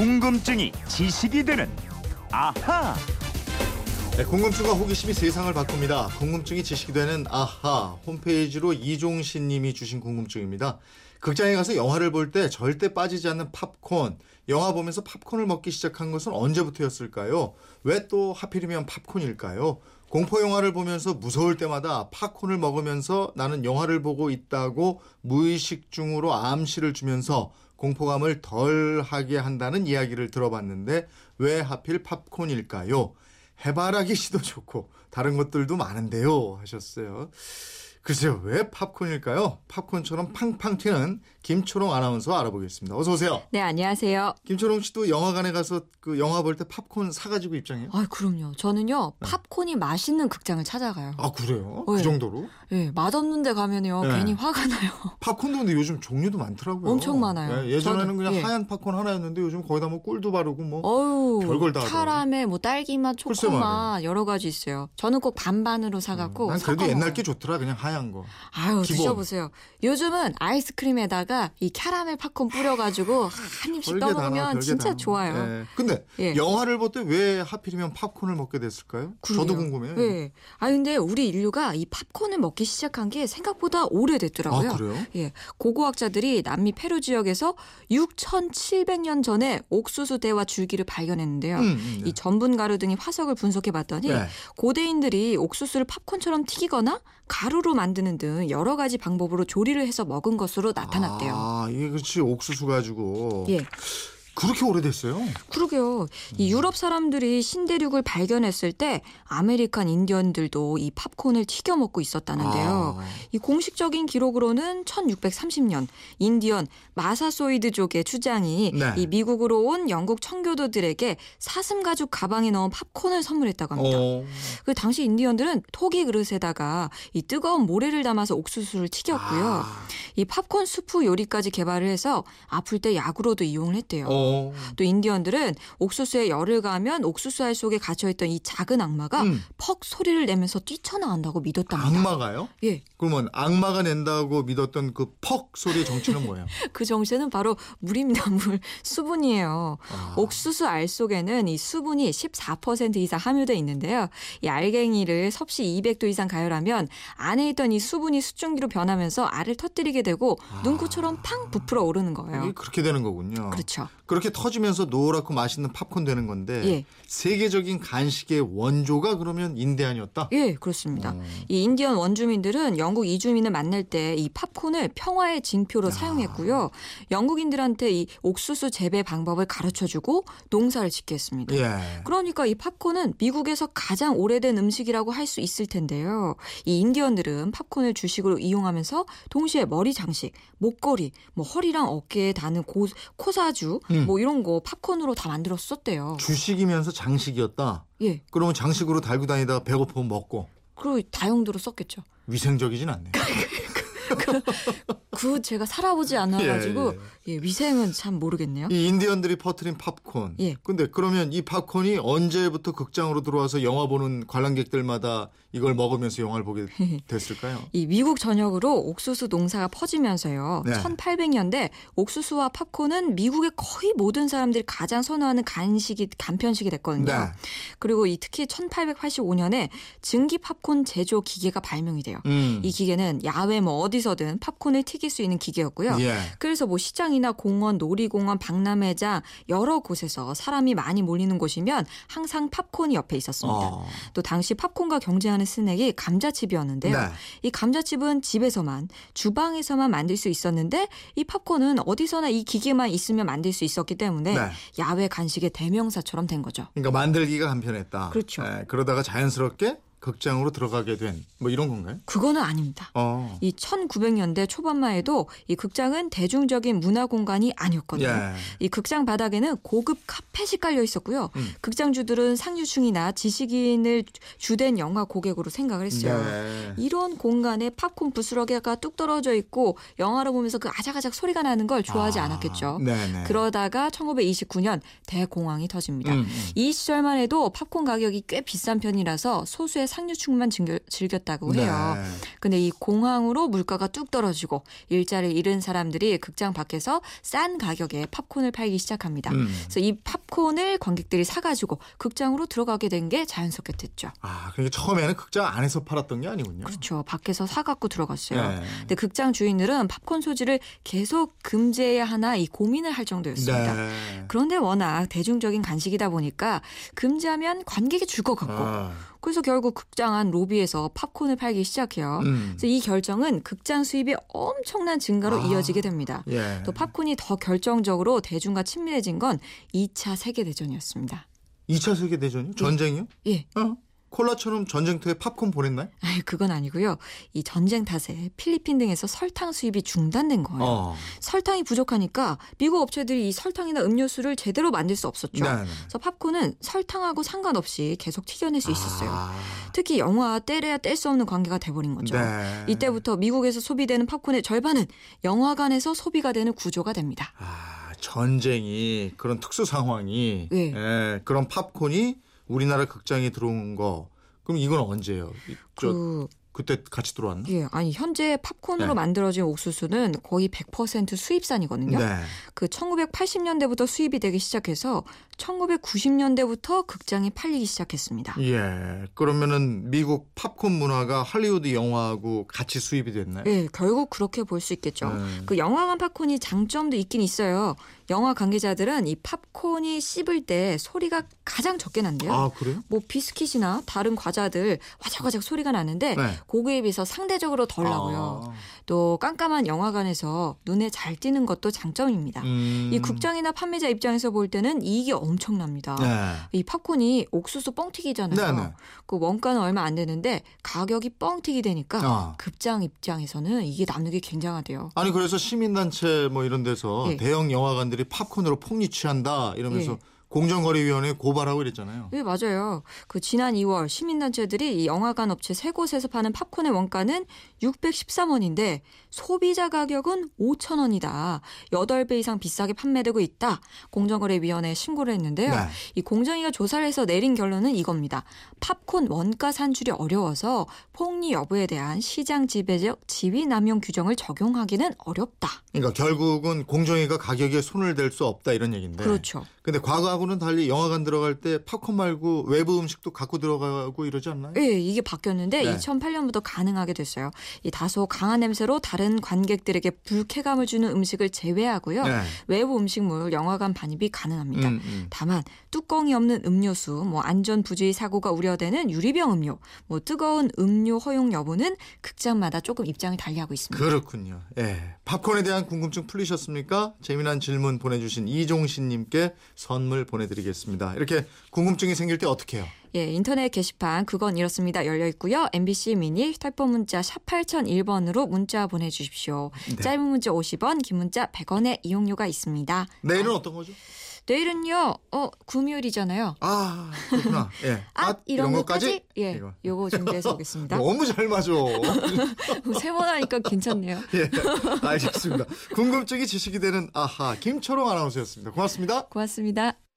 궁금증이 지식이 되는 아하. 네, 궁금증과 호기심이 세상을 바꿉니다. 궁금증이 지식이 되는 아하 홈페이지로 이종신 님이 주신 궁금증입니다. 극장에 가서 영화를 볼 때 절대 빠지지 않는 팝콘. 영화 보면서 팝콘을 먹기 시작한 것은 언제부터였을까요? 왜 또 하필이면 팝콘일까요? 공포 영화를 보면서 무서울 때마다 팝콘을 먹으면서 나는 영화를 보고 있다고 무의식 중으로 암시를 주면서 공포감을 덜 하게 한다는 이야기를 들어봤는데 왜 하필 팝콘일까요? 해바라기 씨도 좋고 다른 것들도 많은데요 하셨어요. 글쎄요 왜 팝콘일까요? 팝콘처럼 팡팡 튀는 김초롱 아나운서 알아보겠습니다. 어서 오세요. 네, 안녕하세요. 김초롱 씨도 영화관에 가서 그 영화 볼 때 팝콘 사가지고 입장해요? 아, 그럼요. 저는요, 팝콘이 맛있는 극장을 찾아가요. 아 그래요? 네. 그 정도로? 예, 맛없는 데 가면요, 네. 괜히 화가 나요. 팝콘도 근데 요즘 종류도 많더라고요. 엄청 많아요. 예, 예전에는 저는- 그냥 예. 하얀 팝콘 하나였는데 요즘 거기다 뭐 꿀도 바르고 뭐 어우, 별걸 다. 카라멜, 뭐 딸기맛, 초코맛, 여러 가지 있어요. 저는 꼭 반반으로 사갖고. 난 그래도 옛날. 게 좋더라 그냥 하얀 거. 아유, 기본. 드셔보세요. 요즘은 아이스크림에다가 이 캐러멜 팝콘 뿌려가지고 한 입씩 떠먹으면 진짜. 좋아요. 예. 근데 예. 영화를 볼 때 왜 하필이면 팝콘을 먹게 됐을까요? 저도 그러게요. 궁금해요. 예. 아 근데 우리 인류가 이 팝콘을 먹기 시작한 게 생각보다 오래됐더라고요. 아, 그래요? 예. 고고학자들이 남미 페루 지역에서 6,700년 전에 옥수수 대와 줄기를 발견했는데요. 음, 음, 네. 이 전분 가루 등의 화석을 분석해 봤더니 네. 고대인들이 옥수수를 팝콘처럼 튀기거나 가루로 만드는 등 여러 가지 방법으로 조리를 해서 먹은 것으로 나타났대요. 아, 이게 그렇지 옥수수 가지고 예. 그렇게 오래됐어요? 그러게요. 이 유럽 사람들이 신대륙을 발견했을 때 American 인디언들도 이 팝콘을 튀겨 먹고 있었다는데요. 아. 이 공식적인 기록으로는 1630년 인디언 마사소이드족의 추장이 네. 이 미국으로 온 영국 청교도들에게 사슴 가죽 가방에 넣은 팝콘을 선물했다고 합니다. 어. 그 당시 인디언들은 토기 그릇에다가 이 뜨거운 모래를 담아서 옥수수를 튀겼고요. 아. 이 팝콘 수프 요리까지 개발을 해서 아플 때 약으로도 이용을 했대요. 어. 또 인디언들은 옥수수에 열을 가하면 옥수수 알 속에 갇혀있던 이 작은 악마가 음. 퍽 소리를 내면서 뛰쳐나온다고 믿었답니다. 악마가요? 예, 그러면 악마가 낸다고 믿었던 그 퍽 소리의 정체는 뭐예요? 그 정체는 바로 물입니다. 물 수분이에요. 아. 옥수수 알 속에는 이 수분이 14% 이상 함유돼 있는데요. 이 알갱이를 섭씨 200도 이상 가열하면 안에 있던 이 수분이 수증기로 변하면서 알을 터뜨리게 되고 눈꽃처럼 팡 부풀어 오르는 거예요. 그렇게 되는 거군요. 그렇죠. 그렇게 터지면서 노랗고 맛있는 팝콘 되는 건데 예. 세계적인 간식의 원조가 그러면 인디안이었다? 예, 그렇습니다. 어. 이 인디언 원주민들은 영국 이주민을 만날 때 이 팝콘을 평화의 징표로 아. 사용했고요. 영국인들한테 이 옥수수 재배 방법을 가르쳐주고 농사를 짓게 했습니다. 예. 그러니까 이 팝콘은 미국에서 가장 오래된 음식이라고 할 수 있을 텐데요. 이 인디언들은 팝콘을 주식으로 이용하면서 동시에 머리 장식, 목걸이, 뭐 허리랑 어깨에 다는 고, 코사주, 음. 뭐 이런 거 팝콘으로 다 만들었었대요. 주식이면서 장식이었다. 예. 그러면 장식으로 달고 다니다가 배고프면 먹고 그리고 다용도로 썼겠죠. 위생적이진 않네. 그 제가 살아보지 않아가지고 예, 위생은 참 모르겠네요. 이 인디언들이 퍼트린 팝콘. 예. 근데 그러면 이 팝콘이 언제부터 극장으로 들어와서 영화 보는 관람객들마다 이걸 먹으면서 영화를 보게 됐을까요? 이 미국 전역으로 옥수수 농사가 퍼지면서요. 네. 1800년대 옥수수와 팝콘은 미국의 거의 모든 사람들이 가장 선호하는 간식이 간편식이 됐거든요. 네. 그리고 이 특히 1885년에 증기 팝콘 제조 기계가 발명이 돼요. 음. 이 기계는 야외 뭐 어디 서든 팝콘을 튀길 수 있는 기계였고요. 예. 그래서 뭐 시장이나 공원, 놀이공원, 박람회장 여러 곳에서 사람이 많이 몰리는 곳이면 항상 팝콘이 옆에 있었습니다. 어. 또 당시 팝콘과 경쟁하는 스낵이 감자칩이었는데요. 네. 이 감자칩은 집에서만 주방에서만 만들 수 있었는데 이 팝콘은 어디서나 이 기계만 있으면 만들 수 있었기 때문에 네. 야외 간식의 대명사처럼 된 거죠. 그러니까 만들기가 간편했다. 그렇죠. 예, 그러다가 자연스럽게 극장으로 들어가게 된 뭐 이런 건가요? 그거는 아닙니다. 어. 이 1900년대 초반만 해도 이 극장은 대중적인 문화 공간이 아니었거든요. 예. 이 극장 바닥에는 고급 카펫이 깔려 있었고요. 음. 극장주들은 상류층이나 지식인을 주된 영화 고객으로 생각을 했어요. 네. 이런 공간에 팝콘 부스러기가 뚝 떨어져 있고 영화를 보면서 그 아작아작 소리가 나는 걸 좋아하지 아, 않았겠죠. 네네. 그러다가 1929년 대공황이 터집니다. 음, 음. 이 시절만 해도 팝콘 가격이 꽤 비싼 편이라서 소수의 상류층만 즐겼다고 해요. 네. 근데 이 공황으로 물가가 뚝 떨어지고 일자리를 잃은 사람들이 극장 밖에서 싼 가격에 팝콘을 팔기 시작합니다. 음. 그래서 이 팝콘을 관객들이 사가지고 극장으로 들어가게 된 게 자연스럽게 됐죠. 아, 그러니까 처음에는 극장 안에서 팔았던 게 아니군요. 그렇죠. 밖에서 사갖고 들어갔어요. 네. 근데 극장 주인들은 팝콘 소지를 계속 금지해야 하나 이 고민을 할 정도였습니다. 네. 그런데 워낙 대중적인 간식이다 보니까 금지하면 관객이 줄것 같고 아, 그래서 결국 극장 안 로비에서 팝콘을 팔기 시작해요. 음. 그래서 이 결정은 극장 수입의 엄청난 증가로 아. 이어지게 됩니다. 예. 또 팝콘이 더 결정적으로 대중과 친밀해진 건 2차 세계대전이었습니다. 2차 세계 대전이요? 전쟁이요? 예. 어? 콜라처럼 전쟁터에 팝콘 보냈나요? 아유, 그건 아니고요. 이 전쟁 탓에 필리핀 등에서 설탕 수입이 중단된 거예요. 어. 설탕이 부족하니까 미국 업체들이 이 설탕이나 음료수를 제대로 만들 수 없었죠. 네, 네. 그래서 팝콘은 설탕하고 상관없이 계속 튀겨낼 수 있었어요. 아, 특히 영화와 떼래야 뗄 수 없는 관계가 돼버린 거죠. 네. 이때부터 미국에서 소비되는 팝콘의 절반은 영화관에서 소비가 되는 구조가 됩니다. 아, 전쟁이 그런 특수 상황이 예. 예, 그런 팝콘이 우리나라 극장에 들어온 거. 그럼 이건 언제예요? 이- 저 그, 그때 같이 들어왔나? 예, 아니 현재 팝콘으로 네. 만들어진 옥수수는 거의 100% 수입산이거든요. 네. 그 1980년대부터 수입이 되기 시작해서 1990년대부터 극장에 팔리기 시작했습니다. 예. 그러면은 미국 팝콘 문화가 할리우드 영화하고 같이 수입이 됐나요? 예, 결국 그렇게 볼 수 있겠죠. 네. 그 영화관 팝콘이 장점도 있긴 있어요. 영화 관계자들은 이 팝콘이 씹을 때 소리가 가장 적게 난대요. 아, 그래요? 뭐 비스킷이나 다른 과자들 와작와작 소리가 나는데 네. 고기에 비해서 상대적으로 덜 나고요. 아, 또 깜깜한 영화관에서 눈에 잘 띄는 것도 장점입니다. 음. 이 국장이나 판매자 입장에서 볼 때는 이익이 엄청납니다. 네. 이 팝콘이 옥수수 뻥튀기잖아요. 네, 네. 그 원가는 얼마 안 되는데 가격이 뻥튀기 되니까 아. 급장 입장에서는 이게 남는 게 굉장하대요. 아니 그래서 시민단체 뭐 이런 데서 예. 대형 영화관들이 팝콘으로 폭리 취한다 이러면서 예. 공정거래위원회에 고발하고 이랬잖아요. 네, 맞아요. 그 지난 2월 시민단체들이 이 영화관 업체 세 곳에서 파는 팝콘의 원가는 613원인데 소비자 가격은 5,000원이다. 8배 이상 비싸게 판매되고 있다. 공정거래위원회에 신고를 했는데요. 네. 이 공정위가 조사를 해서 내린 결론은 이겁니다. 팝콘 원가 산출이 어려워서 폭리 여부에 대한 시장 지배적 지위 남용 규정을 적용하기는 어렵다. 그러니까 결국은 공정위가 가격에 손을 댈 수 없다 이런 얘기인데. 그렇죠. 근데 과거 하고는 달리 영화관 들어갈 때 팝콘 말고 외부 음식도 갖고 들어가고 이러지 않나요? 예, 이게 바뀌었는데 네. 2008년부터 가능하게 됐어요. 이 다소 강한 냄새로 다른 관객들에게 불쾌감을 주는 음식을 제외하고요. 네. 외부 음식물 영화관 반입이 가능합니다. 음, 음. 다만 뚜껑이 없는 음료수, 뭐 안전 부주의 사고가 우려되는 유리병 음료, 뭐 뜨거운 음료 허용 여부는 극장마다 조금 입장이 달리하고 있습니다. 그렇군요. 예. 팝콘에 대한 궁금증 풀리셨습니까? 재미난 질문 보내주신 이종신님께 선물 보내드리겠습니다. 이렇게 궁금증이 생길 때 어떻게 해요? 예, 인터넷 게시판 그건 이렇습니다. 열려 있고요. MBC 미니 휴대폰 문자 샵 8001번으로 문자 보내주십시오. 네. 짧은 문자 50원, 긴 문자 100원의 이용료가 있습니다. 내일은 어떤 거죠? 내일은요, 어, 금요일이잖아요. 아, 그렇구나. 예. 아, 이런, 것까지? 예, 이거. 요거 준비해서 오겠습니다. 너무 잘 맞아. 세번 하니까 괜찮네요. 예, 알겠습니다. 궁금증이 지식이 되는 아하 김초롱 아나운서였습니다. 고맙습니다. 고맙습니다.